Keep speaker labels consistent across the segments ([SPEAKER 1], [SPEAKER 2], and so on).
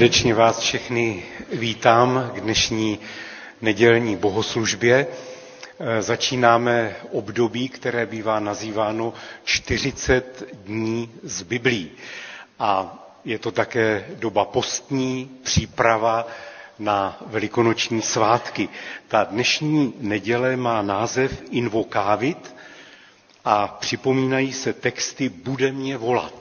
[SPEAKER 1] Srdečně vás všechny vítám k dnešní nedělní bohoslužbě. Začínáme období, které bývá nazýváno 40 dní z Biblí. A je to také doba postní, příprava na velikonoční svátky. Ta dnešní neděle má název Invokávit a připomínají se texty Bude mě volat.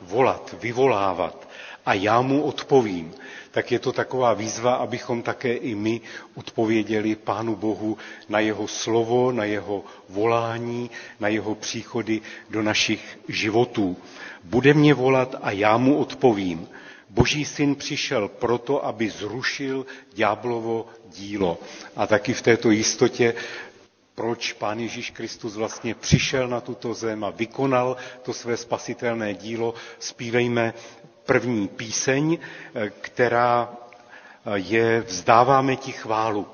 [SPEAKER 1] Volat, vyvolávat a já mu odpovím. Tak je to taková výzva, abychom také i my odpověděli Pánu Bohu na jeho slovo, na jeho volání, na jeho příchody do našich životů. Bude mě volat a já mu odpovím. Boží syn přišel proto, aby zrušil ďáblovo dílo. A taky v této jistotě proč pán Ježíš Kristus vlastně přišel na tuto zem a vykonal to své spasitelné dílo, zpívejme první píseň, která je Vzdáváme ti chválu.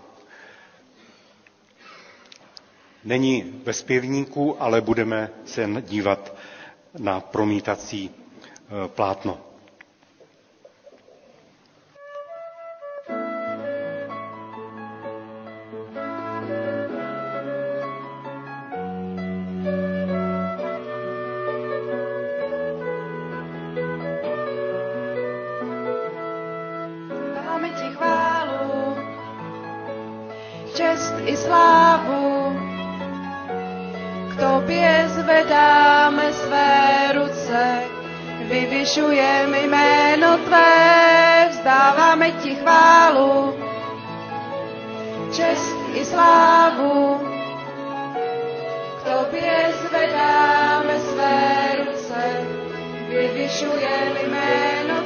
[SPEAKER 1] Není ve zpěvníku, ale budeme se dívat na promítací plátno.
[SPEAKER 2] Vyvyšujeme jméno Tvé,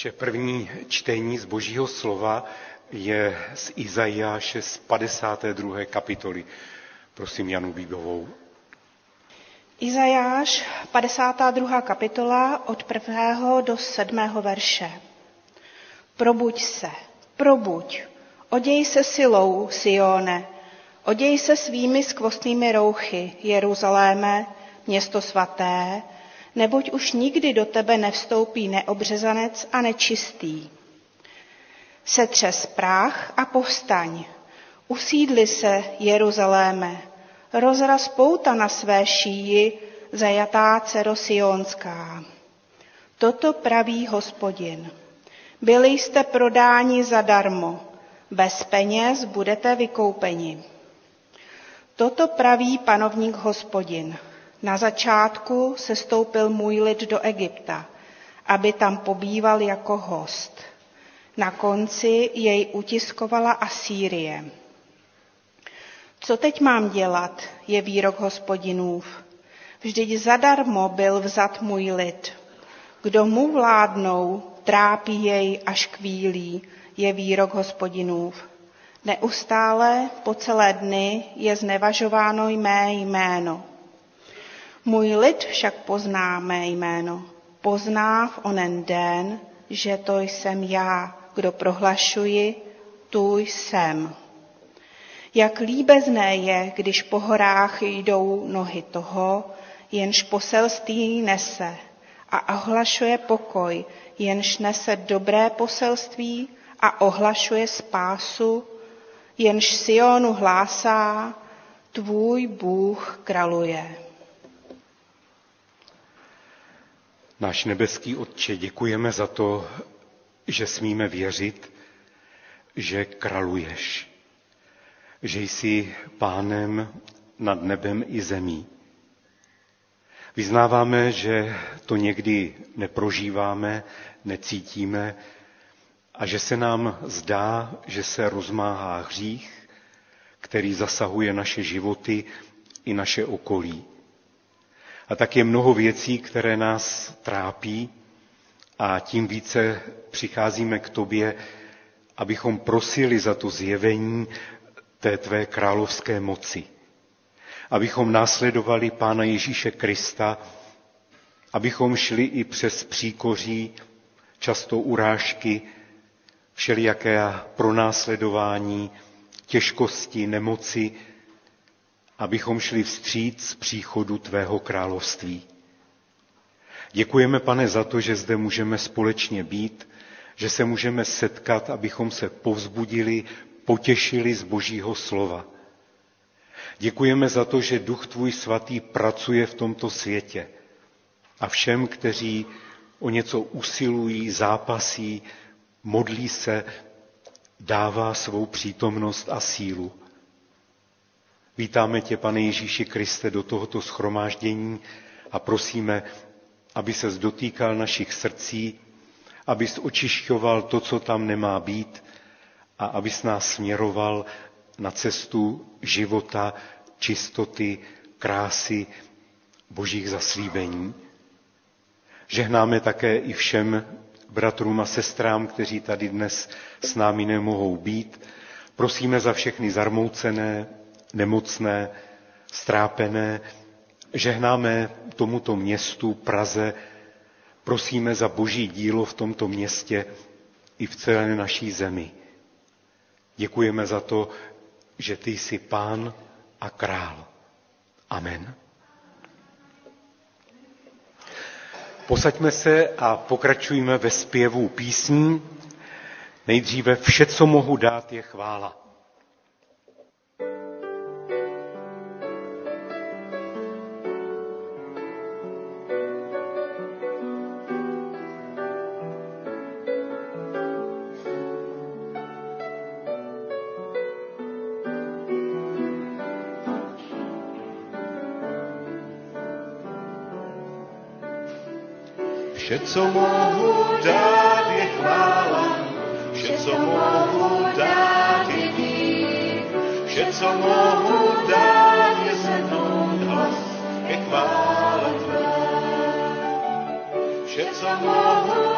[SPEAKER 1] Naše první čtení z Božího slova je z Izajáše z 52. kapitoly. Prosím Janu Bíbovou.
[SPEAKER 3] Izajáš, 52. kapitola od 1. do 7. verše. Probuď se, probuď, oděj se silou, Sione, oděj se svými skvostnými rouchy, Jeruzaléme, město svaté, neboť už nikdy do tebe nevstoupí neobřezanec a nečistý. Setřes prach a povstaň, usídli se, Jeruzaléme, rozraz pouta na své šíji, zajatá dcero Sionská. Toto praví hospodin. Byli jste prodáni zadarmo, bez peněz budete vykoupeni. Toto praví panovník hospodin. Na začátku se stoupil můj lid do Egypta, aby tam pobýval jako host. Na konci jej utiskovala Asýrie. Co teď mám dělat, je výrok hospodinův. Vždyť zadarmo byl vzat můj lid. Kdo mu vládnou, trápí jej až kvílí, je výrok hospodinův. Neustále po celé dny je znevažováno mé jméno. Můj lid však pozná mé jméno. Pozná v onen den, že to jsem já, kdo prohlašuji, tu jsem. Jak líbezné je, když po horách jdou nohy toho, jenž poselství nese a ohlašuje pokoj, jenž nese dobré poselství a ohlašuje spásu, jenž Sionu hlásá, tvůj Bůh kraluje.
[SPEAKER 1] Náš nebeský Otče, děkujeme za to, že smíme věřit, že kraluješ, že jsi pánem nad nebem i zemí. Vyznáváme, že to někdy neprožíváme, necítíme a že se nám zdá, že se rozmáhá hřích, který zasahuje naše životy i naše okolí. A tak je mnoho věcí, které nás trápí a tím více přicházíme k tobě, abychom prosili za to zjevení té tvé královské moci. Abychom následovali Pána Ježíše Krista, abychom šli i přes příkoří, často urážky, všelijaké pronásledování, těžkosti, nemoci, abychom šli vstříc příchodu tvého království. Děkujeme, pane, za to, že zde můžeme společně být, že se můžeme setkat, abychom se povzbudili, potěšili z Božího slova. Děkujeme za to, že Duch Tvůj Svatý pracuje v tomto světě a všem, kteří o něco usilují, zápasí, modlí se, dává svou přítomnost a sílu. Vítáme tě, pane Ježíši Kriste, do tohoto schromáždění a prosíme, aby se dotýkal našich srdcí, abys očišťoval to, co tam nemá být a abys nás směroval na cestu života, čistoty, krásy, božích zaslíbení. Žehnáme také i všem bratrům a sestrám, kteří tady dnes s námi nemohou být. Prosíme za všechny zarmoucené, nemocné, strápené, žehnáme tomuto městu Praze, prosíme za boží dílo v tomto městě i v celé naší zemi. Děkujeme za to, že ty jsi pán a král. Amen. Posaďme se a pokračujme ve zpěvu písní. Nejdříve vše, co mohu dát, je chvála.
[SPEAKER 4] Vše, co mohu dát, je chvála, vše, co mohu dát, je dík, vše, co mohu dát, je zvednout hlas. Ke chvále tvé. Vše, co mohu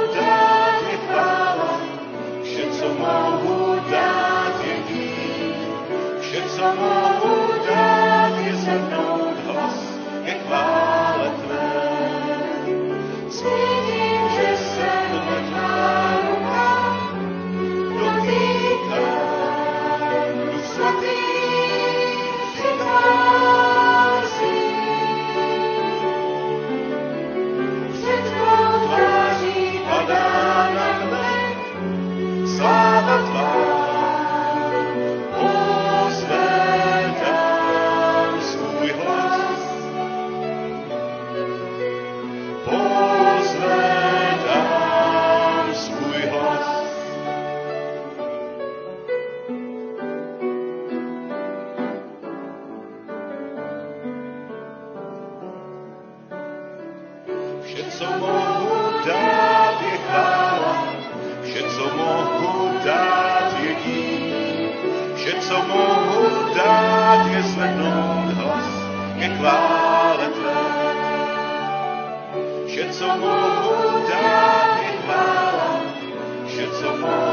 [SPEAKER 1] Should someone die in life? Should someone?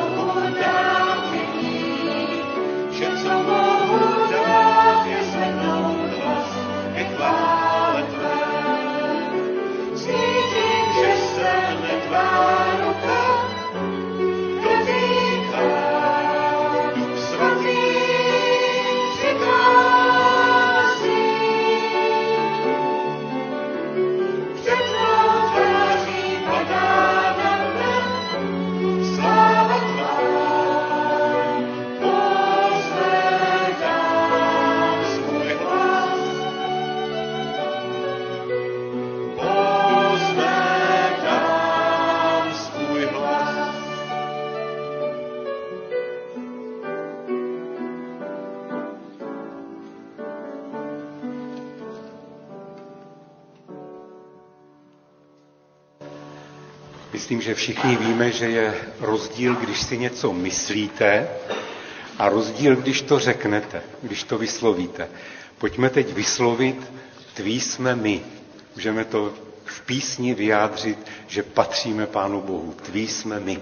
[SPEAKER 4] Myslím, že všichni víme, že je rozdíl, když si něco myslíte a rozdíl, když to řeknete, když to vyslovíte. Pojďme teď vyslovit, tví jsme my. Můžeme to v písni vyjádřit, že patříme Pánu Bohu. Tví jsme my.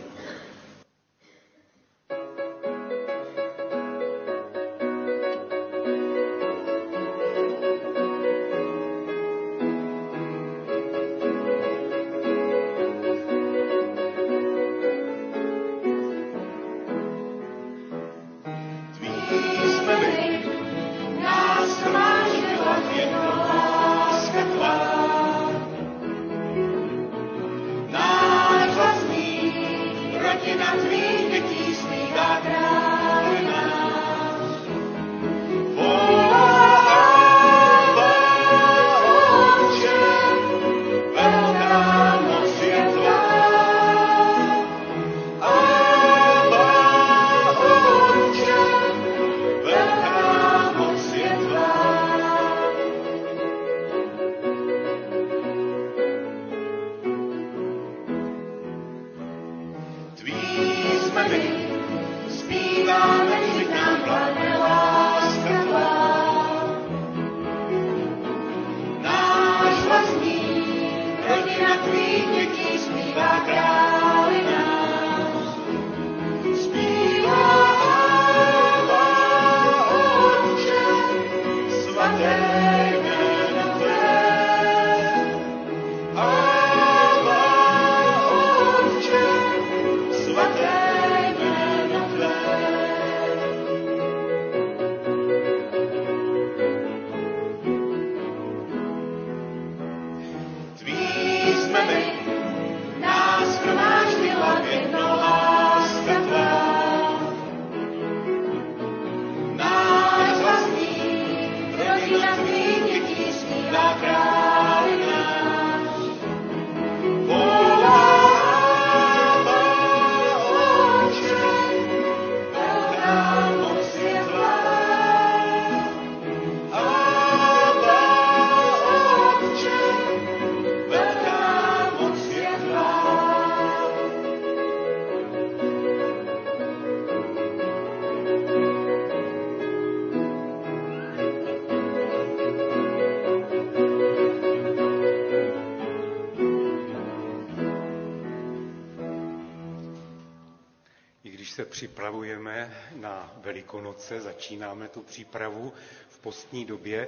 [SPEAKER 4] připravujeme na Velikonoce, začínáme tu přípravu v postní době,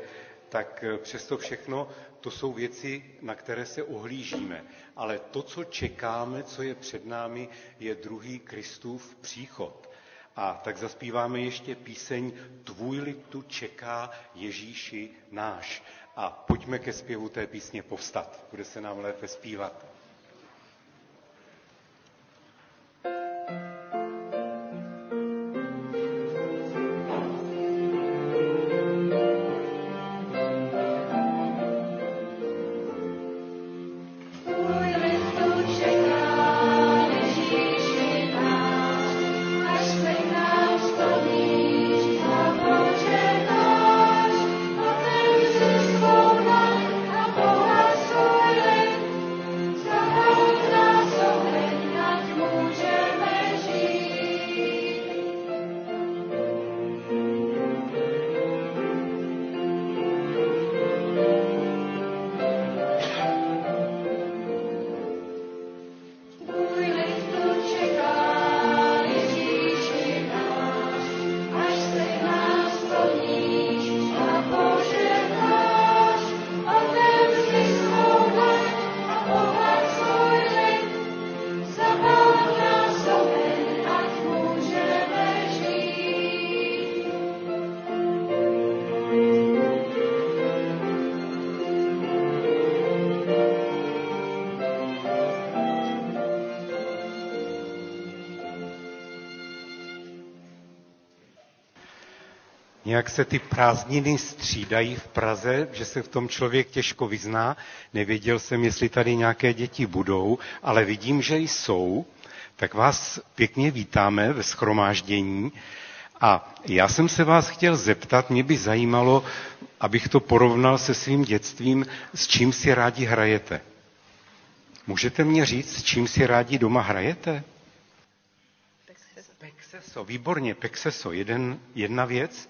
[SPEAKER 1] tak eh, přesto všechno to jsou věci, na které se ohlížíme. Ale to, co čekáme, co je před námi, je druhý Kristův příchod. A tak zaspíváme ještě píseň Tvůj lid tu čeká Ježíši náš. A pojďme ke zpěvu té písně povstat, bude se nám lépe zpívat. Nějak se ty prázdniny střídají v Praze, že se v tom člověk těžko vyzná. Nevěděl jsem, jestli tady nějaké děti budou, ale vidím, že jsou. Tak vás pěkně vítáme ve schromáždění. A já jsem se vás chtěl zeptat, mě by zajímalo, abych to porovnal se svým dětstvím, s čím si rádi hrajete. Můžete mě říct, s čím si rádi doma hrajete? Pexeso, výborně, Pexeso, jeden, jedna věc.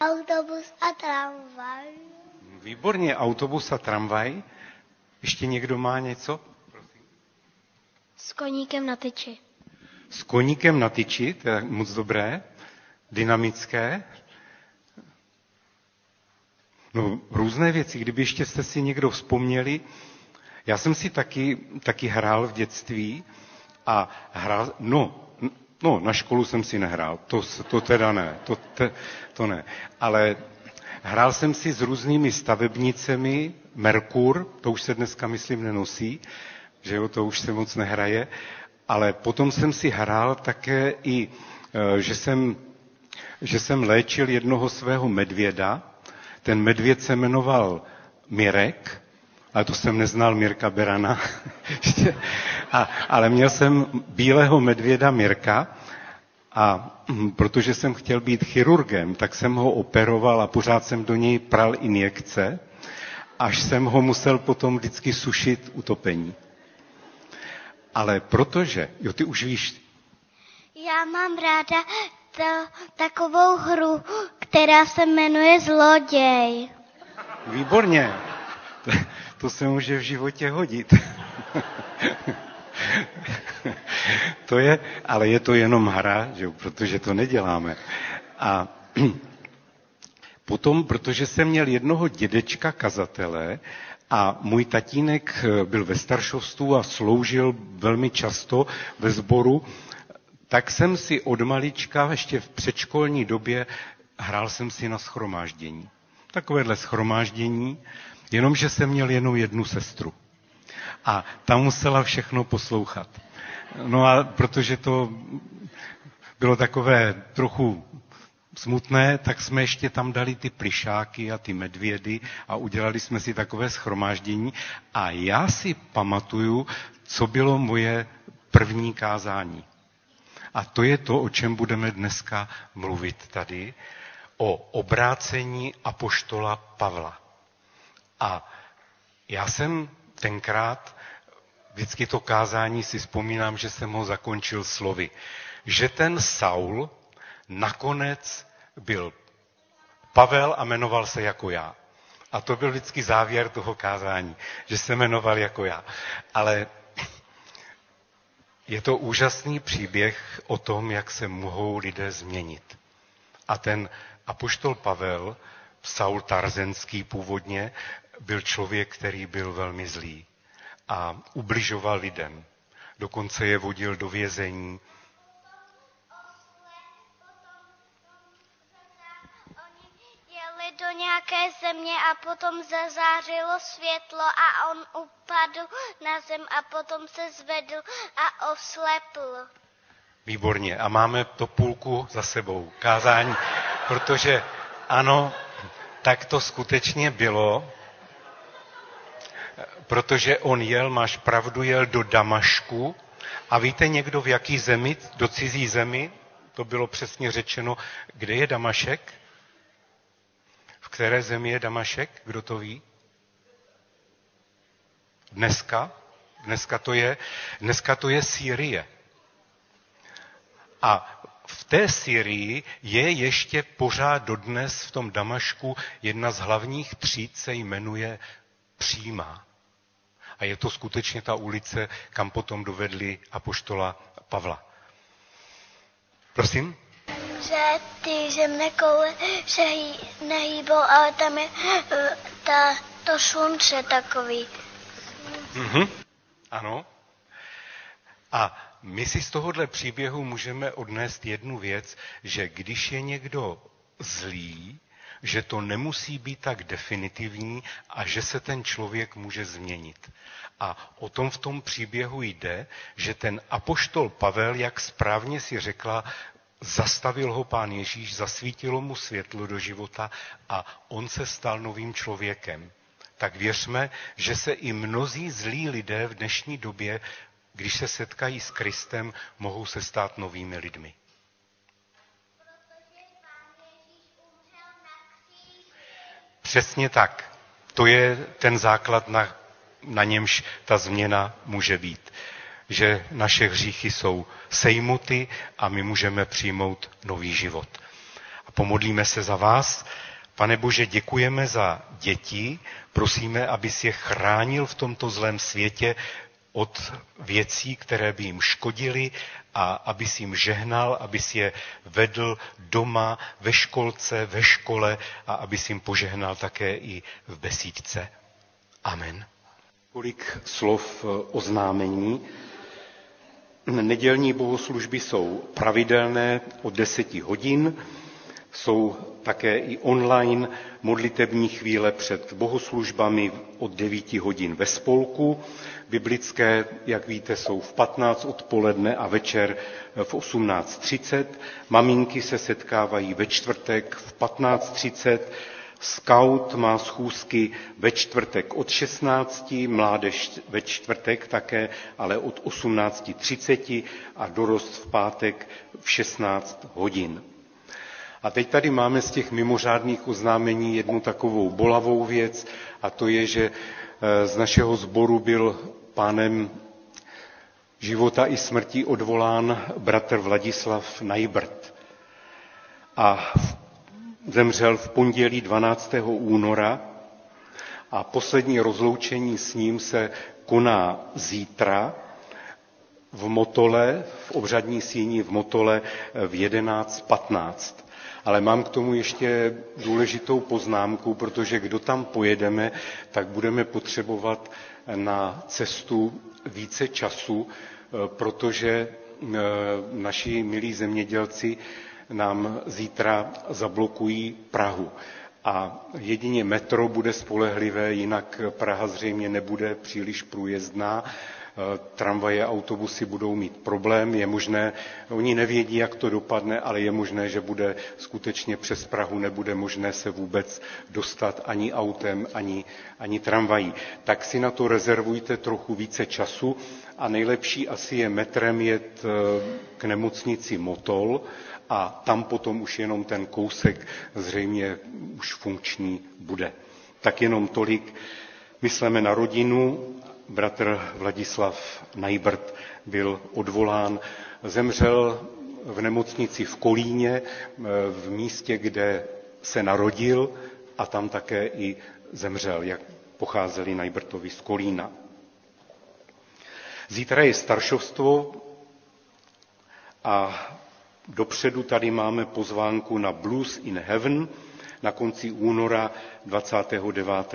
[SPEAKER 5] Autobus a tramvaj.
[SPEAKER 1] Výborně, autobus a tramvaj. Ještě někdo má něco?
[SPEAKER 5] S koníkem na tyči.
[SPEAKER 1] S koníkem na tyči, to je moc dobré. Dynamické. No, různé věci. Kdyby ještě jste si někdo vzpomněli, já jsem si taky, taky hrál v dětství a hrál, no, No, na školu jsem si nehrál, to, to teda ne, to, te, to ne. Ale hrál jsem si s různými stavebnicemi, Merkur, to už se dneska, myslím, nenosí, že jo, to už se moc nehraje, ale potom jsem si hrál také i, e, že jsem, že jsem léčil jednoho svého medvěda, ten medvěd se jmenoval Mirek, ale to jsem neznal Mirka Berana, a, ale měl jsem bílého medvěda Mirka a hm, protože jsem chtěl být chirurgem, tak jsem ho operoval a pořád jsem do něj pral injekce, až jsem ho musel potom vždycky sušit utopení. Ale protože, jo, ty už víš.
[SPEAKER 5] Já mám ráda to, takovou hru, která se jmenuje Zloděj.
[SPEAKER 1] Výborně. To se může v životě hodit. to je, ale je to jenom hra, že, protože to neděláme. A potom, protože jsem měl jednoho dědečka kazatele a můj tatínek byl ve staršovstvu a sloužil velmi často ve sboru, tak jsem si od malička, ještě v předškolní době, hrál jsem si na schromáždění. Takovéhle schromáždění, jenomže jsem měl jenom jednu sestru a ta musela všechno poslouchat. No a protože to bylo takové trochu smutné, tak jsme ještě tam dali ty plišáky a ty medvědy a udělali jsme si takové schromáždění. A já si pamatuju, co bylo moje první kázání. A to je to, o čem budeme dneska mluvit tady, o obrácení apoštola Pavla. A já jsem tenkrát vždycky to kázání si vzpomínám, že jsem ho zakončil slovy, že ten Saul nakonec byl Pavel a jmenoval se jako já. A to byl vždycky závěr toho kázání, že se jmenoval jako já. Ale je to úžasný příběh o tom, jak se mohou lidé změnit. A ten apoštol Pavel, Saul Tarzenský původně, byl člověk, který byl velmi zlý a ubližoval lidem. Dokonce je vodil do vězení.
[SPEAKER 5] Jeli do nějaké země a potom zazářilo světlo a on upadl na zem a potom se zvedl a oslepl.
[SPEAKER 1] Výborně. A máme to půlku za sebou. Kázání. Protože ano, tak to skutečně bylo, protože on jel, máš pravdu, jel do Damašku a víte někdo v jaký zemi, do cizí zemi, to bylo přesně řečeno, kde je Damašek? V které zemi je Damašek? Kdo to ví? Dneska? Dneska to je, dneska to je Sýrie. A v té Syrii je ještě pořád dodnes v tom Damašku jedna z hlavních tříd se jmenuje Přímá. A je to skutečně ta ulice, kam potom dovedli apoštola Pavla. Prosím?
[SPEAKER 5] Že ty zemné koule se hý, nehýbou, ale tam je eh, ta, to slunce takový.
[SPEAKER 1] Mhm. Ano. A my si z tohohle příběhu můžeme odnést jednu věc, že když je někdo zlý, že to nemusí být tak definitivní a že se ten člověk může změnit. A o tom v tom příběhu jde, že ten apoštol Pavel, jak správně si řekla, zastavil ho pán Ježíš, zasvítilo mu světlo do života a on se stal novým člověkem. Tak věřme, že se i mnozí zlí lidé v dnešní době, když se setkají s Kristem, mohou se stát novými lidmi. Přesně tak. To je ten základ, na, na němž ta změna může být. Že naše hříchy jsou sejmuty a my můžeme přijmout nový život. A pomodlíme se za vás. Pane Bože, děkujeme za děti, prosíme, abys je chránil v tomto zlém světě od věcí, které by jim škodily a aby si jim žehnal, aby si je vedl doma, ve školce, ve škole a aby si jim požehnal také i v besídce. Amen. Kolik slov oznámení. Nedělní bohoslužby jsou pravidelné od 10 hodin, jsou také i online modlitební chvíle před bohoslužbami od 9 hodin ve spolku. Biblické, jak víte, jsou v 15 odpoledne a večer v 18.30. Maminky se setkávají ve čtvrtek v 15.30. Scout má schůzky ve čtvrtek od 16, mládež ve čtvrtek také, ale od 18.30 a dorost v pátek v 16 hodin. A teď tady máme z těch mimořádných oznámení jednu takovou bolavou věc, a to je, že eh, z našeho sboru byl pánem života i smrti odvolán bratr Vladislav Najbrt. A zemřel v pondělí 12. února a poslední rozloučení s ním se koná zítra v Motole, v obřadní síni v Motole v 11.15. Ale mám k tomu ještě důležitou poznámku, protože kdo tam pojedeme, tak budeme potřebovat na cestu více času, eh, protože eh, naši milí zemědělci nám zítra zablokují Prahu. A jedině metro bude spolehlivé, jinak Praha zřejmě nebude příliš průjezdná tramvaje, autobusy budou mít problém. Je možné, oni nevědí, jak to dopadne, ale je možné, že bude skutečně přes Prahu nebude možné se vůbec dostat ani autem, ani, ani tramvají. Tak si na to rezervujte trochu více času a nejlepší asi je metrem jet eh, k nemocnici Motol a tam potom už jenom ten kousek zřejmě už funkční bude. Tak jenom tolik. Myslíme na rodinu bratr Vladislav Najbrt byl odvolán. Zemřel v nemocnici v Kolíně, v místě, kde se narodil a tam také i zemřel, jak pocházeli Najbrtovi z Kolína. Zítra je staršovstvo a Dopředu tady máme pozvánku na Blues in Heaven na konci února 29.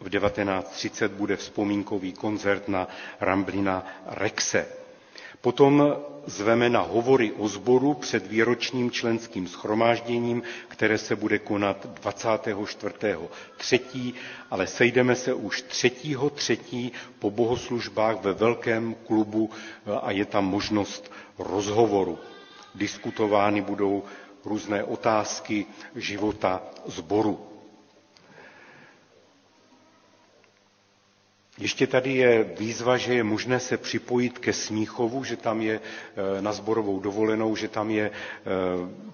[SPEAKER 1] v 19.30 bude vzpomínkový koncert na Ramblina Rexe. Potom zveme na hovory o sboru před výročním členským schromážděním, které se bude konat 24.3., ale sejdeme se už 3.3. po bohoslužbách ve velkém klubu a je tam možnost rozhovoru. Diskutovány budou různé otázky života sboru. Ještě tady je výzva, že je možné se připojit ke Smíchovu, že tam je e, na zborovou dovolenou, že tam je e,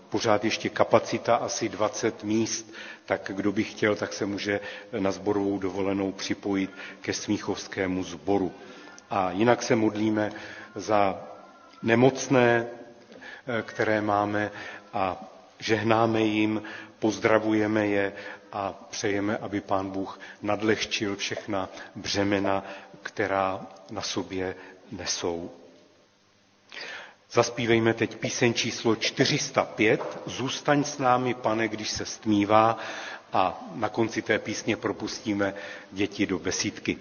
[SPEAKER 1] pořád ještě kapacita asi 20 míst, tak kdo by chtěl, tak se může na zborovou dovolenou připojit ke Smíchovskému zboru. A jinak se modlíme za nemocné, které máme a žehnáme jim, pozdravujeme je a přejeme, aby Pán Bůh nadlehčil všechna břemena, která na sobě nesou. Zaspívejme teď píseň číslo 405, Zůstaň s námi, pane, když se stmívá a na konci té písně propustíme děti do besídky.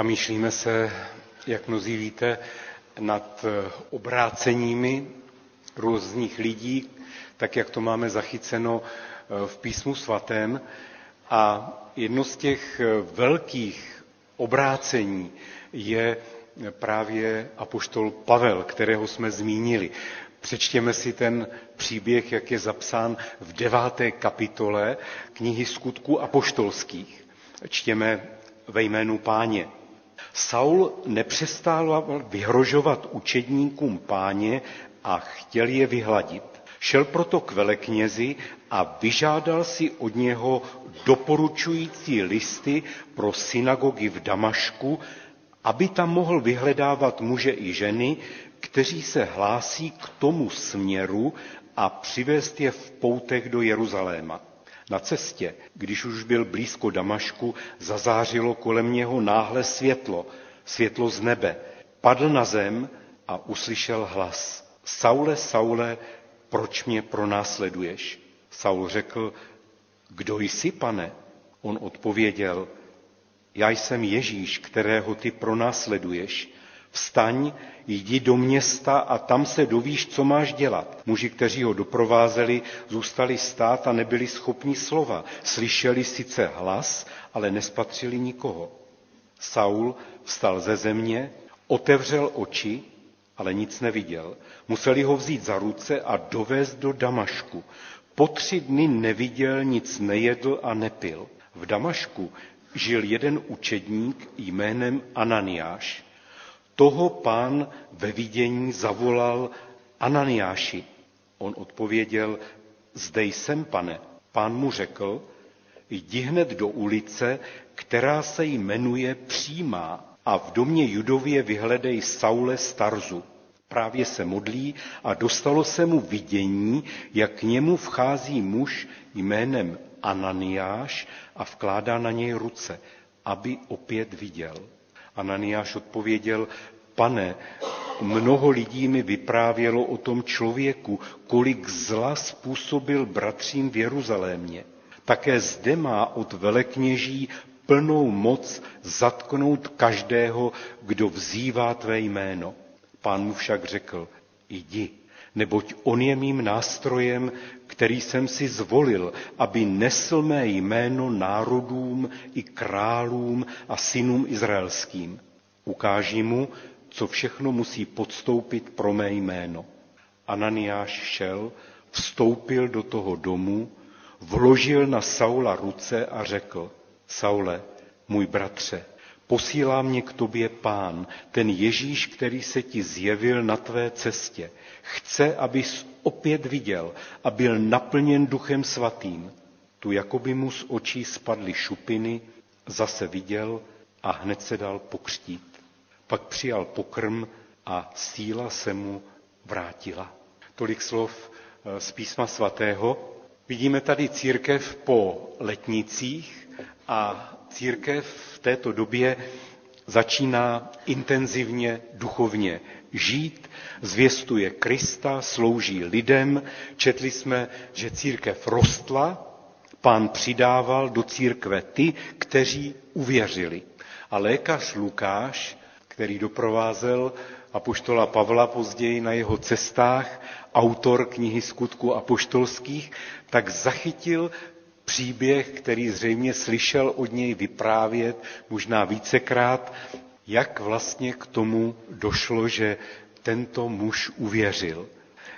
[SPEAKER 1] Zamýšlíme se, jak mnozí víte, nad obráceními různých lidí, tak jak to máme zachyceno eh, v písmu svatém. A jedno z těch eh, velkých obrácení je právě apoštol Pavel, kterého jsme zmínili. Přečtěme si ten příběh, jak je zapsán v deváté kapitole knihy skutků apoštolských. Čtěme ve jménu páně. Saul nepřestal vyhrožovat učedníkům páně a chtěl je vyhladit. Šel proto k veleknězi a vyžádal si od něho doporučující listy pro synagogy v Damašku, aby tam mohl vyhledávat muže i ženy, kteří se hlásí k tomu směru a přivést je v poutech do Jeruzaléma. Na cestě, když už byl blízko Damašku, zazářilo kolem něho náhle světlo, světlo z nebe. Padl na zem a uslyšel hlas. Saule, Saule, proč mě pronásleduješ? Saul řekl, kdo jsi, pane? On odpověděl, já jsem Ježíš, kterého ty pronásleduješ. Vstaň, jdi do města a tam se dovíš, co máš dělat. Muži, kteří ho doprovázeli, zůstali stát a nebyli schopni slova. Slyšeli sice hlas, ale nespatřili nikoho. Saul vstal ze země, otevřel oči, ale nic neviděl. Museli ho vzít za ruce a dovést do Damašku. Po tři dny neviděl, nic nejedl a nepil. V Damašku žil jeden učedník jménem Ananiáš. Toho pán ve vidění zavolal Ananiáši. On odpověděl, zde jsem, pane. Pán mu řekl, jdi hned do ulice, která se jmenuje Přímá a v domě Judově vyhledej Saule Starzu. Právě se modlí a dostalo se mu vidění, jak k němu vchází muž jménem Ananiáš a vkládá na něj ruce, aby opět viděl. Ananiáš odpověděl, pane, mnoho lidí mi vyprávělo o tom člověku, kolik zla způsobil bratřím v Jeruzalémě. Také zde má od velekněží plnou moc zatknout každého, kdo vzývá tvé jméno. Pán mu však řekl, jdi, neboť on je mým nástrojem, který jsem si zvolil, aby nesl mé jméno národům i králům a synům izraelským. Ukáží mu, co všechno musí podstoupit pro mé jméno. Ananiáš šel, vstoupil do toho domu, vložil na Saula ruce a řekl, Saule, můj bratře, posílá mě k tobě pán, ten Ježíš, který se ti zjevil na tvé cestě. Chce, abys opět viděl a byl naplněn duchem svatým. Tu jakoby mu z očí spadly šupiny, zase viděl a hned se dal pokřtít. Pak přijal pokrm a síla se mu vrátila. Tolik slov eh, z písma svatého. Vidíme tady církev po letnicích a církev v této době začíná intenzivně duchovně žít, zvěstuje Krista, slouží lidem. Četli jsme, že církev rostla, pán přidával do církve ty, kteří uvěřili. A lékař Lukáš, který doprovázel apoštola Pavla později na jeho cestách, autor knihy skutku apoštolských, tak zachytil příběh, který zřejmě slyšel od něj vyprávět možná vícekrát, jak vlastně k tomu došlo, že tento muž uvěřil.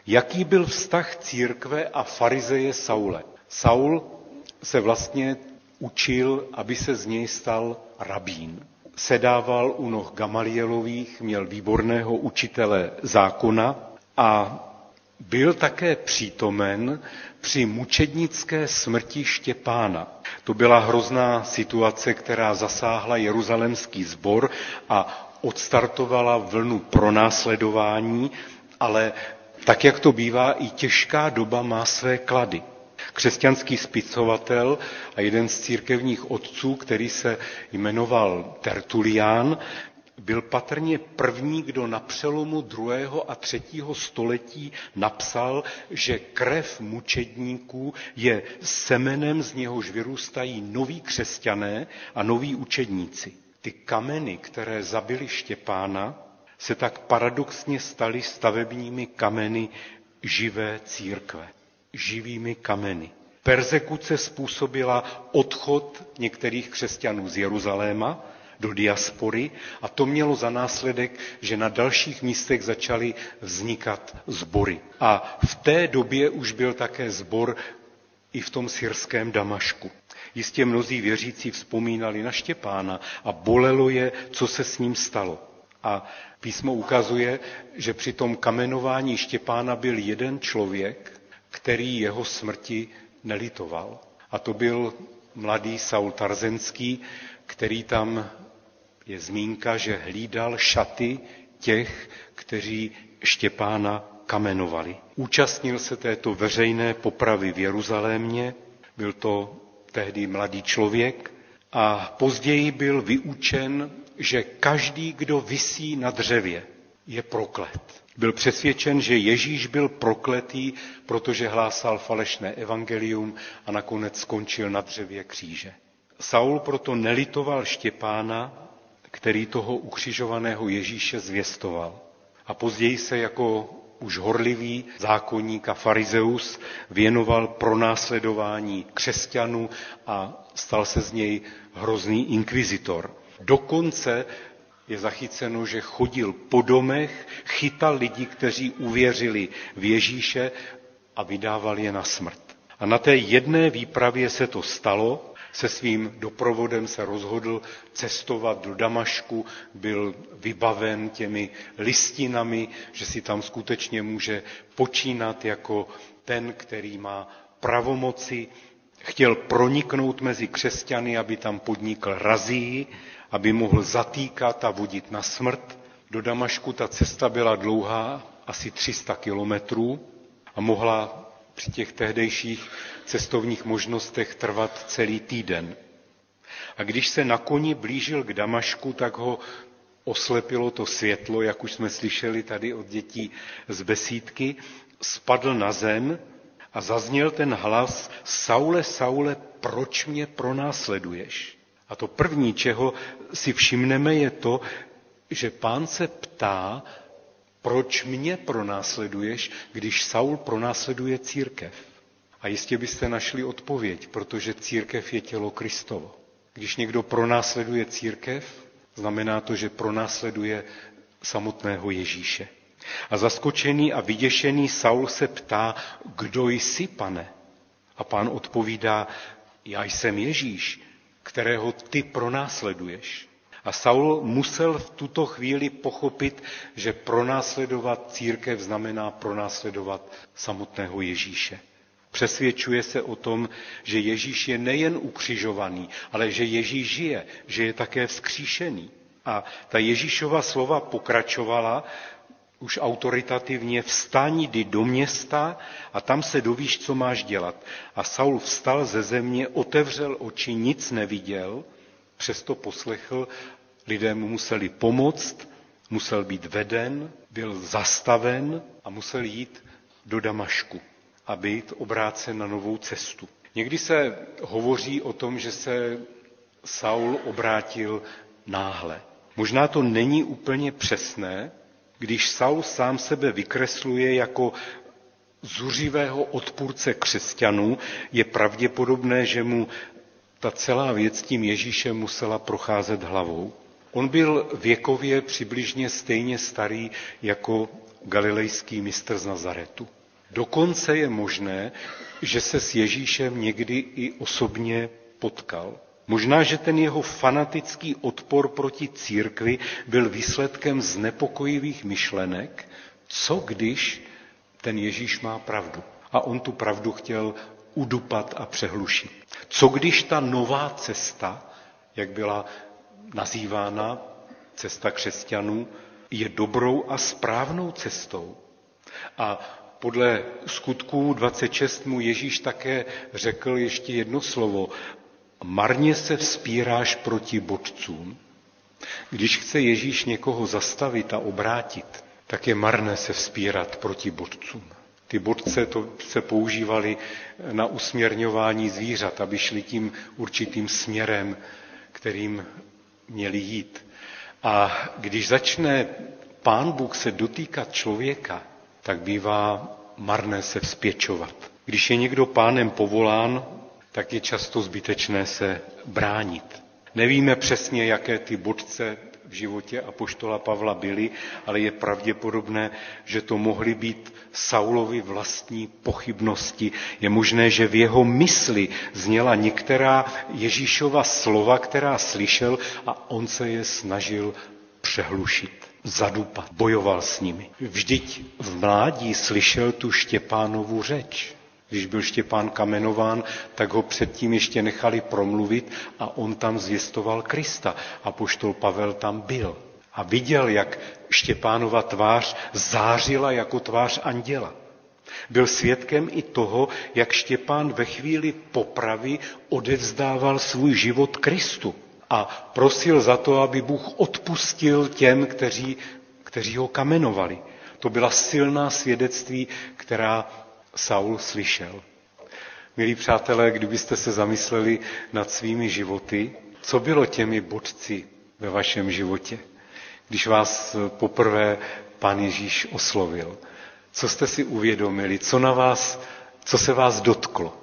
[SPEAKER 1] Jaký byl vztah církve a farizeje Saule? Saul se vlastně učil, aby se z něj stal rabín. Sedával u noh Gamalielových, měl výborného učitele zákona a byl také přítomen při mučednické smrti Štěpána. To byla hrozná situace, která zasáhla jeruzalemský sbor a odstartovala vlnu pronásledování, ale tak, jak to bývá, i těžká doba má své klady. Křesťanský spisovatel a jeden z církevních otců, který se jmenoval Tertulián, byl patrně první, kdo na přelomu druhého a třetího století napsal, že krev mučedníků je semenem, z něhož vyrůstají noví křesťané a noví učedníci. Ty kameny, které zabili Štěpána, se tak paradoxně staly stavebními kameny živé církve. Živými kameny. Persekuce způsobila odchod některých křesťanů z Jeruzaléma do diaspory a to mělo za následek, že na dalších místech začaly vznikat sbory. A v té době už byl také zbor i v tom syrském Damašku. Jistě mnozí věřící vzpomínali na Štěpána a bolelo je, co se s ním stalo. A písmo ukazuje, že při tom kamenování Štěpána byl jeden člověk, který jeho smrti nelitoval. A to byl mladý Saul Tarzenský, který tam je zmínka, že hlídal šaty těch, kteří Štěpána kamenovali. Účastnil se této veřejné popravy v Jeruzalémě, byl to tehdy mladý člověk a později byl vyučen, že každý, kdo visí na dřevě, je proklet. Byl přesvědčen, že Ježíš byl prokletý, protože hlásal falešné evangelium a nakonec skončil na dřevě kříže. Saul proto nelitoval Štěpána, který toho ukřižovaného Ježíše zvěstoval. A později se jako už horlivý zákonník a farizeus věnoval pronásledování křesťanů a stal se z něj hrozný inkvizitor. Dokonce je zachyceno, že chodil po domech, chytal lidi, kteří uvěřili v Ježíše a vydával je na smrt. A na té jedné výpravě se to stalo, se svým doprovodem se rozhodl cestovat do Damašku, byl vybaven těmi listinami, že si tam skutečně může počínat jako ten, který má pravomoci, chtěl proniknout mezi křesťany, aby tam podnikl razii, aby mohl zatýkat a vodit na smrt. Do Damašku ta cesta byla dlouhá, asi 300 kilometrů a mohla při těch tehdejších cestovních možnostech trvat celý týden. A když se na koni blížil k Damašku, tak ho oslepilo to světlo, jak už jsme slyšeli tady od dětí z besídky, spadl na zem a zazněl ten hlas Saule, Saule, proč mě pronásleduješ? A to první, čeho si všimneme, je to, že pán se ptá, proč mě pronásleduješ, když Saul pronásleduje církev? A jistě byste našli odpověď, protože církev je tělo Kristovo. Když někdo pronásleduje církev, znamená to, že pronásleduje samotného Ježíše. A zaskočený a vyděšený Saul se ptá, kdo jsi, pane? A pán odpovídá, já jsem Ježíš, kterého ty pronásleduješ. A Saul musel v tuto chvíli pochopit, že pronásledovat církev znamená pronásledovat samotného Ježíše. Přesvědčuje se o tom, že Ježíš je nejen ukřižovaný, ale že Ježíš žije, že je také vzkříšený. A ta Ježíšova slova pokračovala už autoritativně, vstaň, jdi do města a tam se dovíš, co máš dělat. A Saul vstal ze země, otevřel oči, nic neviděl, přesto poslechl, lidé mu museli pomoct, musel být veden, byl zastaven a musel jít do Damašku a být obrácen na novou cestu. Někdy se hovoří o tom, že se Saul obrátil náhle. Možná to není úplně přesné, když Saul sám sebe vykresluje jako zuřivého odpůrce křesťanů, je pravděpodobné, že mu ta celá věc tím Ježíšem musela procházet hlavou. On byl věkově přibližně stejně starý jako galilejský mistr z Nazaretu. Dokonce je možné, že se s Ježíšem někdy i osobně potkal. Možná, že ten jeho fanatický odpor proti církvi byl výsledkem znepokojivých myšlenek, co když ten Ježíš má pravdu. A on tu pravdu chtěl udupat a přehlušit. Co když ta nová cesta, jak byla nazývána cesta křesťanů, je dobrou a správnou cestou. A podle skutků 26 mu Ježíš také řekl ještě jedno slovo. Marně se vzpíráš proti bodcům. Když chce Ježíš někoho zastavit a obrátit, tak je marné se vzpírat proti bodcům. Ty bodce to se používaly na usměrňování zvířat, aby šli tím určitým směrem, kterým měli jít. A když začne pán Bůh se dotýkat člověka, tak bývá marné se vzpěčovat. Když je někdo pánem povolán, tak je často zbytečné se bránit. Nevíme přesně, jaké ty bodce v životě apoštola Pavla byly, ale je pravděpodobné, že to mohly být Saulovi vlastní pochybnosti. Je možné, že v jeho mysli zněla některá Ježíšova slova, která slyšel a on se je snažil přehlušit, zadupat, bojoval s nimi. Vždyť v mládí slyšel tu Štěpánovu řeč. Když byl Štěpán kamenován, tak ho předtím ještě nechali promluvit a on tam zvěstoval Krista. A poštol Pavel tam byl. A viděl, jak Štěpánova tvář zářila jako tvář anděla. Byl svědkem i toho, jak Štěpán ve chvíli popravy odevzdával svůj život Kristu a prosil za to, aby Bůh odpustil těm, kteří, kteří ho kamenovali. To byla silná svědectví, která Saul slyšel. Milí přátelé, kdybyste se zamysleli nad svými životy, co bylo těmi bodci ve vašem životě, když vás poprvé pán Ježíš oslovil? Co jste si uvědomili? Co na vás, co se vás dotklo?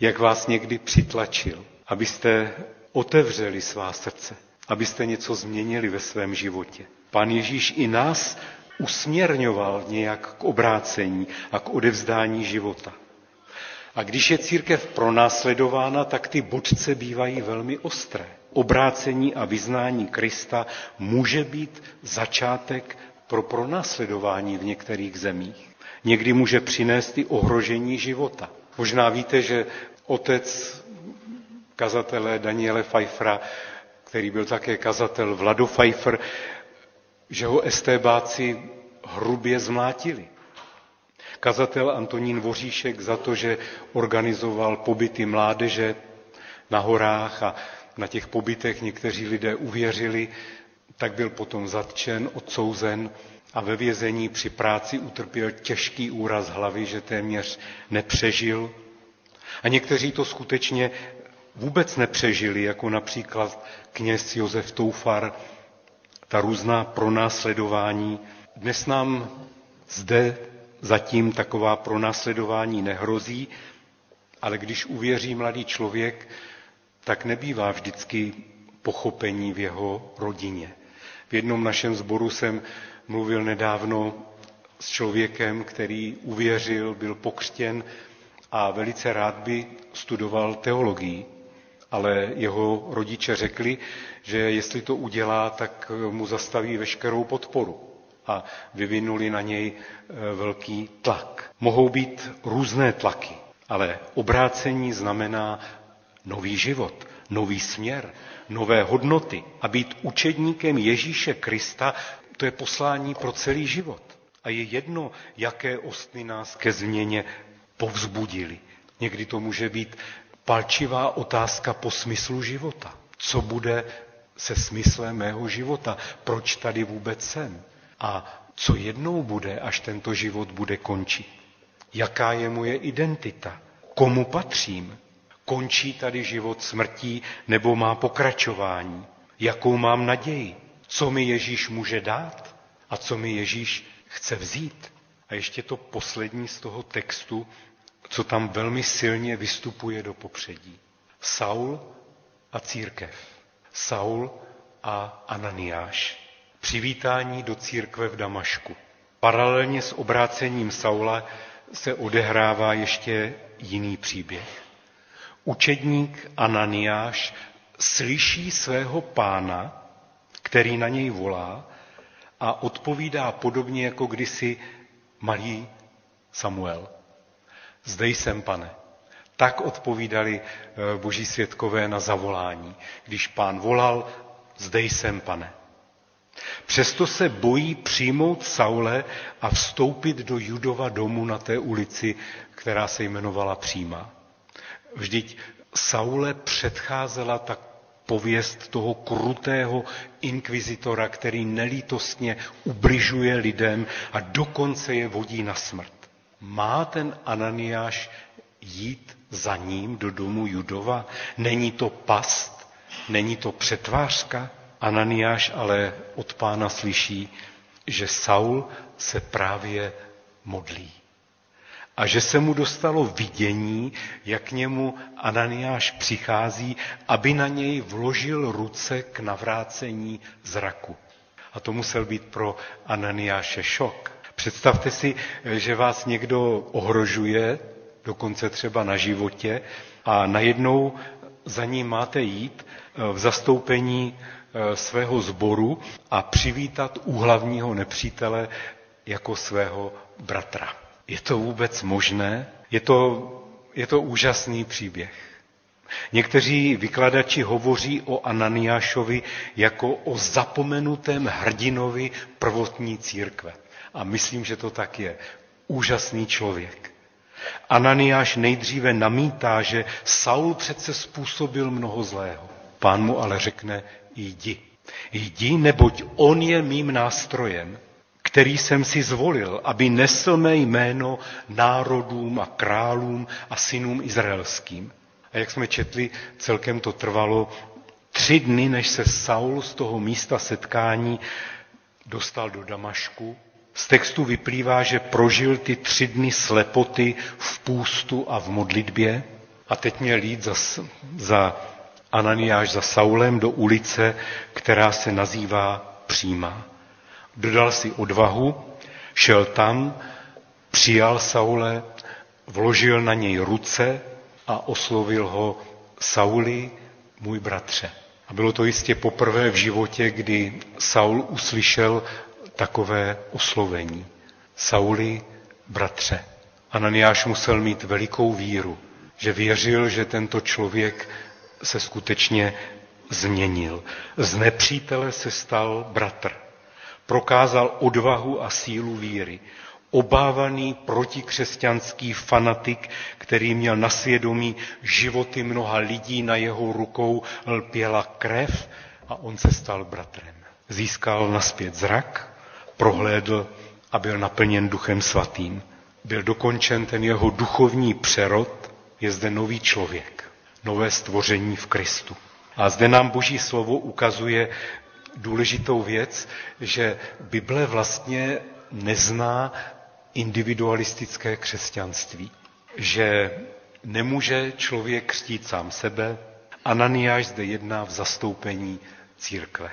[SPEAKER 1] Jak vás někdy přitlačil? Abyste otevřeli svá srdce, abyste něco změnili ve svém životě. Pán Ježíš i nás usměrňoval nějak k obrácení a k odevzdání života. A když je církev pronásledována, tak ty bodce bývají velmi ostré. Obrácení a vyznání Krista může být začátek pro pronásledování v některých zemích. Někdy může přinést i ohrožení života. Možná víte, že otec kazatele Daniele Pfeiffera, který byl také kazatel Vlado Pfeiffer, že ho estébáci hrubě zmlátili. Kazatel Antonín Voříšek za to, že organizoval pobyty mládeže na horách a na těch pobytech někteří lidé uvěřili, tak byl potom zatčen, odsouzen a ve vězení při práci utrpěl těžký úraz hlavy, že téměř nepřežil. A někteří to skutečně vůbec nepřežili, jako například kněz Josef Toufar, ta různá pronásledování. Dnes nám zde zatím taková pronásledování nehrozí, ale když uvěří mladý člověk, tak nebývá vždycky pochopení v jeho rodině. V jednom našem sboru jsem mluvil nedávno s člověkem, který uvěřil, byl pokřtěn a velice rád by studoval teologii ale jeho rodiče řekli, že jestli to udělá, tak mu zastaví veškerou podporu a vyvinuli na něj e, velký tlak. Mohou být různé tlaky, ale obrácení znamená nový život, nový směr, nové hodnoty. A být učedníkem Ježíše Krista, to je poslání pro celý život. A je jedno, jaké ostny nás ke změně povzbudili. Někdy to může být palčivá otázka po smyslu života. Co bude se smyslem mého života? Proč tady vůbec jsem? A co jednou bude, až tento život bude končit? Jaká je moje identita? Komu patřím? Končí tady život smrtí nebo má pokračování? Jakou mám naději? Co mi Ježíš může dát? A co mi Ježíš chce vzít? A ještě to poslední z toho textu, co tam velmi silně vystupuje do popředí. Saul a církev. Saul a Ananiáš. Přivítání do církve v Damašku. Paralelně s obrácením Saula se odehrává ještě jiný příběh. Učedník Ananiáš slyší svého pána, který na něj volá a odpovídá podobně jako kdysi malý Samuel. Zde jsem, pane. Tak odpovídali eh, boží světkové na zavolání. Když pán volal, zde jsem, pane. Přesto se bojí přijmout Saule a vstoupit do Judova domu na té ulici, která se jmenovala Příma. Vždyť Saule předcházela tak pověst toho krutého inkvizitora, který nelítostně ubližuje lidem a dokonce je vodí na smrt. Má ten Ananiáš jít za ním do domu Judova? Není to past? Není to přetvářka? Ananiáš ale od pána slyší, že Saul se právě modlí. A že se mu dostalo vidění, jak k němu Ananiáš přichází, aby na něj vložil ruce k navrácení zraku. A to musel být pro Ananiáše šok. Představte si, že vás někdo ohrožuje, dokonce třeba na životě, a najednou za ním máte jít eh, v zastoupení eh, svého sboru a přivítat úhlavního nepřítele jako svého bratra. Je to vůbec možné? Je to, je to úžasný příběh. Někteří vykladači hovoří o Ananiášovi jako o zapomenutém hrdinovi prvotní církve. A myslím, že to tak je. Úžasný člověk. Ananiáš nejdříve namítá, že Saul přece způsobil mnoho zlého. Pán mu ale řekne, jdi. Jdi, neboť on je mým nástrojem, který jsem si zvolil, aby nesl mé jméno národům a králům a synům izraelským. A jak jsme četli, celkem to trvalo tři dny, než se Saul z toho místa setkání dostal do Damašku. Z textu vyplývá, že prožil ty tři dny slepoty v půstu a v modlitbě a teď měl jít za, za Ananiáš za Saulem do ulice, která se nazývá Přímá. Dodal si odvahu, šel tam, přijal Saule, vložil na něj ruce a oslovil ho Sauli, můj bratře. A bylo to jistě poprvé v životě, kdy Saul uslyšel takové oslovení. Sauli, bratře. Ananiáš musel mít velikou víru, že věřil, že tento člověk se skutečně změnil. Z nepřítele se stal bratr. Prokázal odvahu a sílu víry obávaný protikřesťanský fanatik, který měl na svědomí životy mnoha lidí, na jeho rukou lpěla krev a on se stal bratrem. Získal naspět zrak, prohlédl a byl naplněn duchem svatým. Byl dokončen ten jeho duchovní přerod, je zde nový člověk, nové stvoření v Kristu. A zde nám Boží slovo ukazuje důležitou věc, že Bible vlastně nezná individualistické křesťanství, že nemůže člověk křtít sám sebe. Ananiáš zde jedná v zastoupení církve.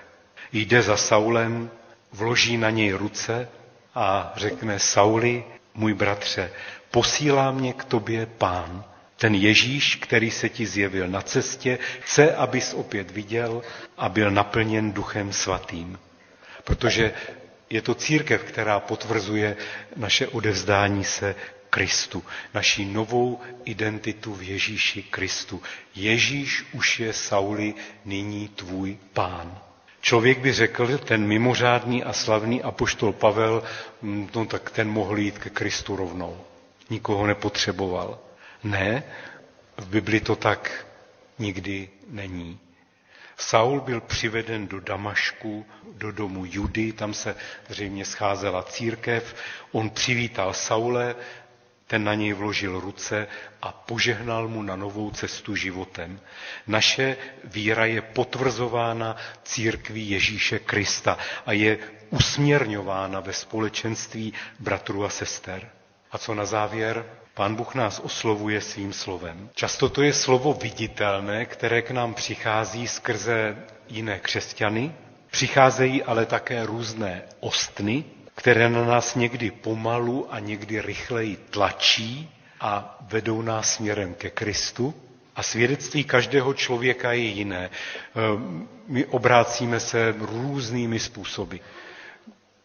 [SPEAKER 1] Jde za Saulem, vloží na něj ruce a řekne Sauli, můj bratře, posílá mě k tobě pán, ten Ježíš, který se ti zjevil na cestě, chce, abys opět viděl a byl naplněn duchem svatým. Protože je to církev, která potvrzuje naše odevzdání se Kristu, naší novou identitu v Ježíši Kristu. Ježíš už je Sauli nyní tvůj pán. Člověk by řekl, ten mimořádný a slavný apoštol Pavel, mm, no tak ten mohl jít ke Kristu rovnou. Nikoho nepotřeboval. Ne, v Bibli to tak nikdy není. Saul byl přiveden do Damašku, do domu Judy, tam se zřejmě scházela církev. On přivítal Saule, ten na něj vložil ruce a požehnal mu na novou cestu životem. Naše víra je potvrzována církví Ježíše Krista a je usměrňována ve společenství bratrů a sester. A co na závěr? Pán Bůh nás oslovuje svým slovem. Často to je slovo viditelné, které k nám přichází skrze jiné křesťany. Přicházejí ale také různé ostny, které na nás někdy pomalu a někdy rychleji tlačí a vedou nás směrem ke Kristu. A svědectví každého člověka je jiné. Ehm, my obrácíme se různými způsoby.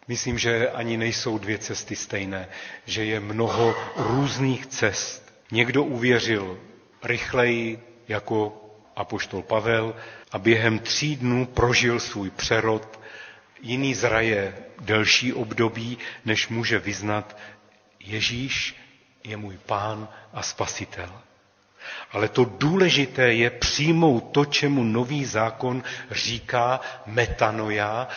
[SPEAKER 1] Myslím, že ani nejsou dvě cesty stejné, že je mnoho různých cest. Někdo uvěřil rychleji jako apoštol Pavel a během tří dnů prožil svůj přerod, jiný zraje delší období, než může vyznat Ježíš je můj pán a spasitel. Ale to důležité je přijmout to, čemu nový zákon říká metanoja,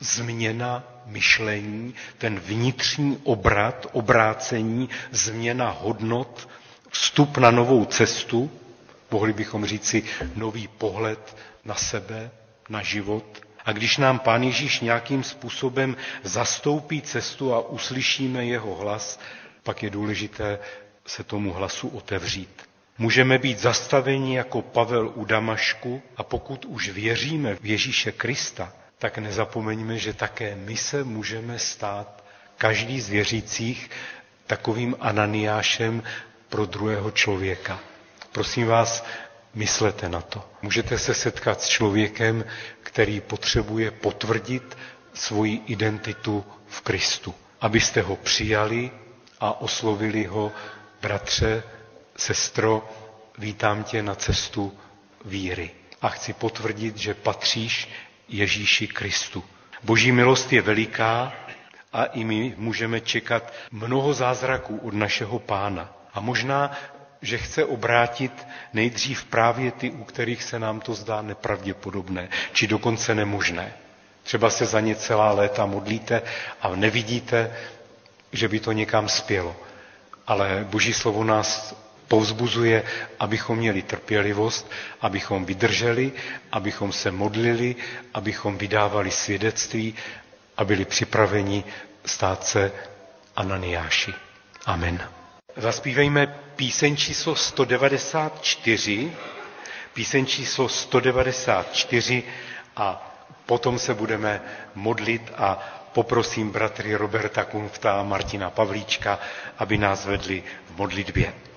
[SPEAKER 1] změna myšlení, ten vnitřní obrat, obrácení, změna hodnot, vstup na novou cestu, mohli bychom říci nový pohled na sebe, na život. A když nám Pán Ježíš nějakým způsobem zastoupí cestu a uslyšíme jeho hlas, pak je důležité se tomu hlasu otevřít. Můžeme být zastaveni jako Pavel u Damašku a pokud už věříme v Ježíše Krista, tak nezapomeňme, že také my se můžeme stát, každý z věřících, takovým Ananiášem pro druhého člověka. Prosím vás, myslete na to. Můžete se setkat s člověkem, který potřebuje potvrdit svoji identitu v Kristu. Abyste ho přijali a oslovili ho, bratře, sestro, vítám tě na cestu víry. A chci potvrdit, že patříš Ježíši Kristu. Boží milost je veliká a i my můžeme čekat mnoho zázraků od našeho pána. A možná, že chce obrátit nejdřív právě ty, u kterých se nám to zdá nepravděpodobné, či dokonce nemožné. Třeba se za ně celá léta modlíte a nevidíte, že by to někam spělo. Ale Boží slovo nás povzbuzuje, abychom měli trpělivost, abychom vydrželi, abychom se modlili, abychom vydávali svědectví a byli připraveni stát se Ananiáši. Amen. Zaspívejme píseň číslo 194, píseň číslo 194 a potom se budeme modlit a poprosím bratry Roberta Kunfta a Martina Pavlíčka, aby nás vedli v modlitbě.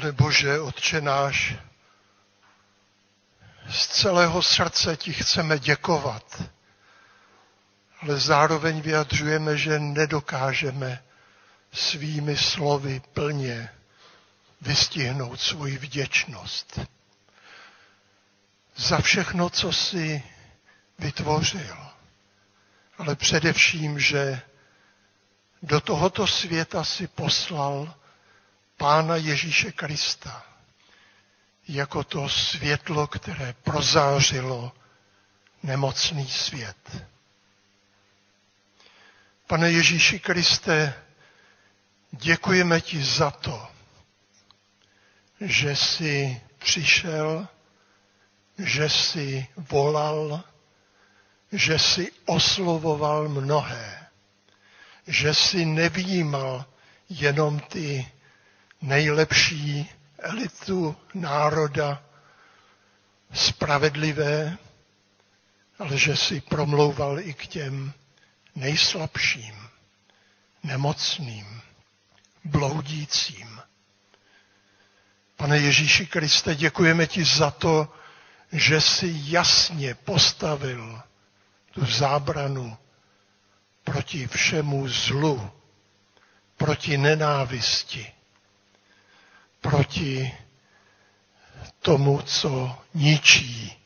[SPEAKER 6] Pane Bože, Otče náš, z celého srdce ti chceme děkovat, ale zároveň vyjadřujeme, že nedokážeme svými slovy plně vystihnout svoji vděčnost za všechno, co jsi vytvořil, ale především, že do tohoto světa si poslal Pána Ježíše Krista jako to světlo, které prozářilo nemocný svět. Pane Ježíši Kriste, děkujeme ti za to, že jsi přišel, že jsi volal, že jsi oslovoval mnohé, že jsi nevýjímal jenom ty nejlepší elitu národa, spravedlivé, ale že si promlouval i k těm nejslabším, nemocným, bloudícím. Pane Ježíši Kriste, děkujeme ti za to, že jsi jasně postavil tu zábranu proti všemu zlu, proti nenávisti, proti tomu, co ničí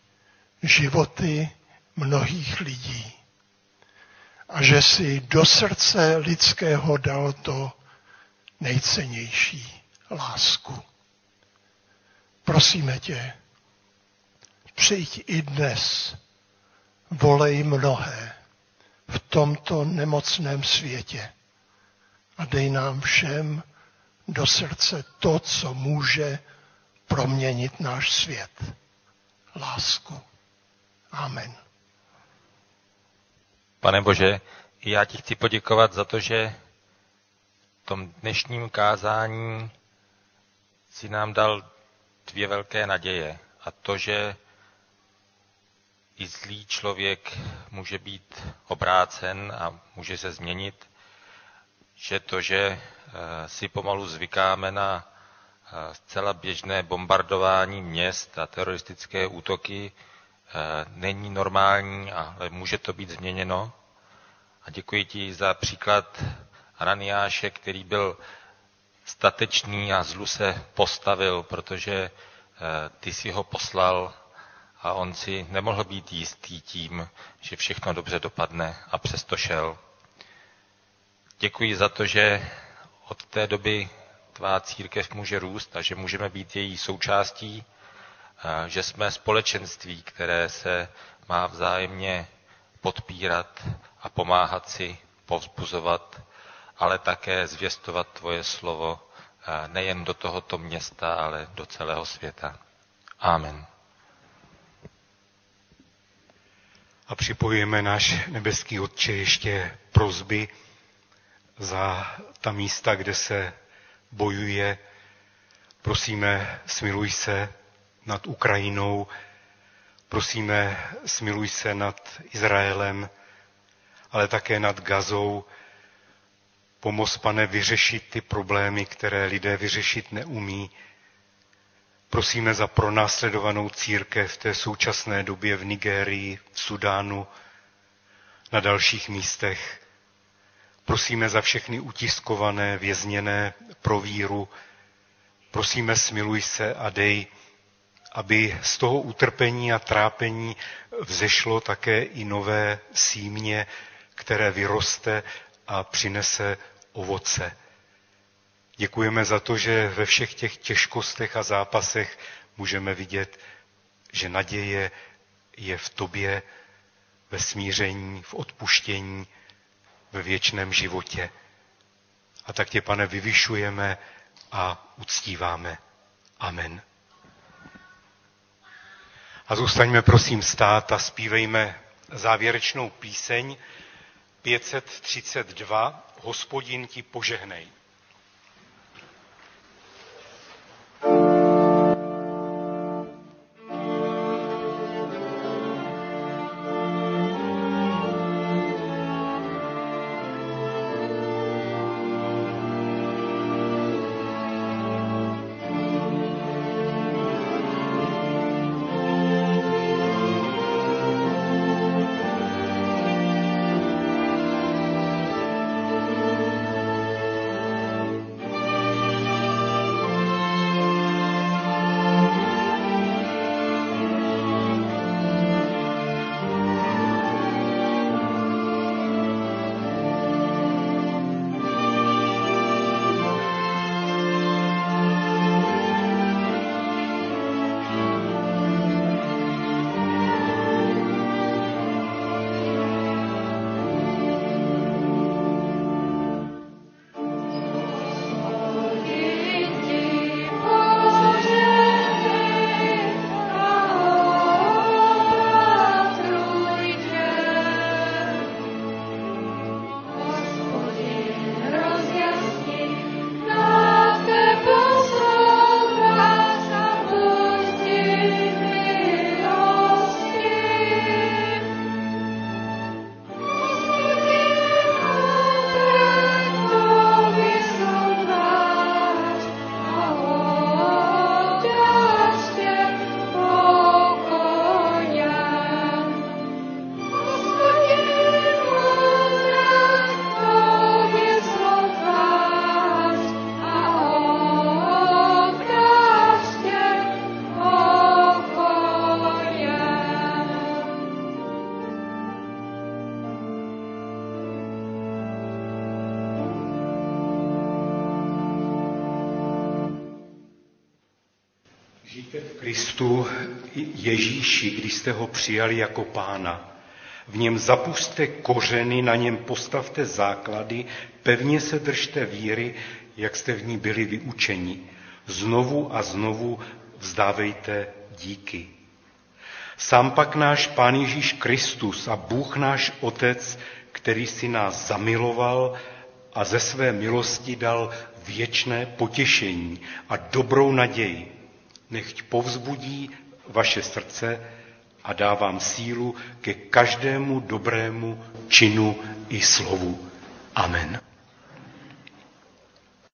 [SPEAKER 6] životy mnohých lidí. A že si do srdce lidského dal to nejcennější lásku. Prosíme tě, přijď i dnes, volej mnohé v tomto nemocném světě a dej nám všem do srdce to, co může proměnit náš svět. Lásku. Amen.
[SPEAKER 4] Pane Bože, já ti chci poděkovat za to, že v tom dnešním kázání si nám dal dvě velké naděje. A to, že i zlý člověk může být obrácen a může se změnit, že to, že eh, si pomalu zvykáme na eh, zcela běžné bombardování měst a teroristické útoky, eh, není normální, ale může to být změněno. A děkuji ti za příklad Ananiáše, který byl statečný a zlu se postavil, protože ty si ho poslal a on si nemohl být jistý tím, že všechno dobře dopadne a přesto šel. Děkuji za to, že od té doby tvá církev může růst a že můžeme být její součástí, že jsme společenství, které se má vzájemně podpírat a pomáhat si, povzbuzovat, ale také zvěstovat tvoje slovo nejen do tohoto města, ale do celého světa. Amen.
[SPEAKER 1] A připojujeme náš nebeský Otče ještě prozby za ta místa, kde se bojuje. Prosíme, smiluj se nad Ukrajinou, prosíme, smiluj se nad Izraelem, ale také nad Gazou. Pomoz, pane, vyřešit ty problémy, které lidé vyřešit neumí. Prosíme za pronásledovanou církev v té současné době v Nigérii, v Sudánu, na dalších místech. Prosíme za všechny utiskované, vězněné pro víru. Prosíme, smiluj se a dej, aby z toho utrpení a trápení vzešlo také i nové símě, které vyroste a přinese ovoce. Děkujeme za to, že ve všech těch těžkostech a zápasech můžeme vidět, že naděje je v tobě, ve smíření, v odpuštění, ve věčném životě. A tak tě, pane, vyvyšujeme a uctíváme. Amen. A zůstaňme prosím stát a zpívejme závěrečnou píseň 532 Hospodin ti požehnej. Ježíši, když jste ho přijali jako pána. V něm zapuste kořeny, na něm postavte základy, pevně se držte víry, jak jste v ní byli vyučeni. Znovu a znovu vzdávejte díky. Sám pak náš Pán Ježíš Kristus a Bůh náš Otec, který si nás zamiloval a ze své milosti dal věčné potěšení a dobrou naději, nechť povzbudí vaše srdce a dá vám sílu ke každému dobrému činu i slovu. Amen.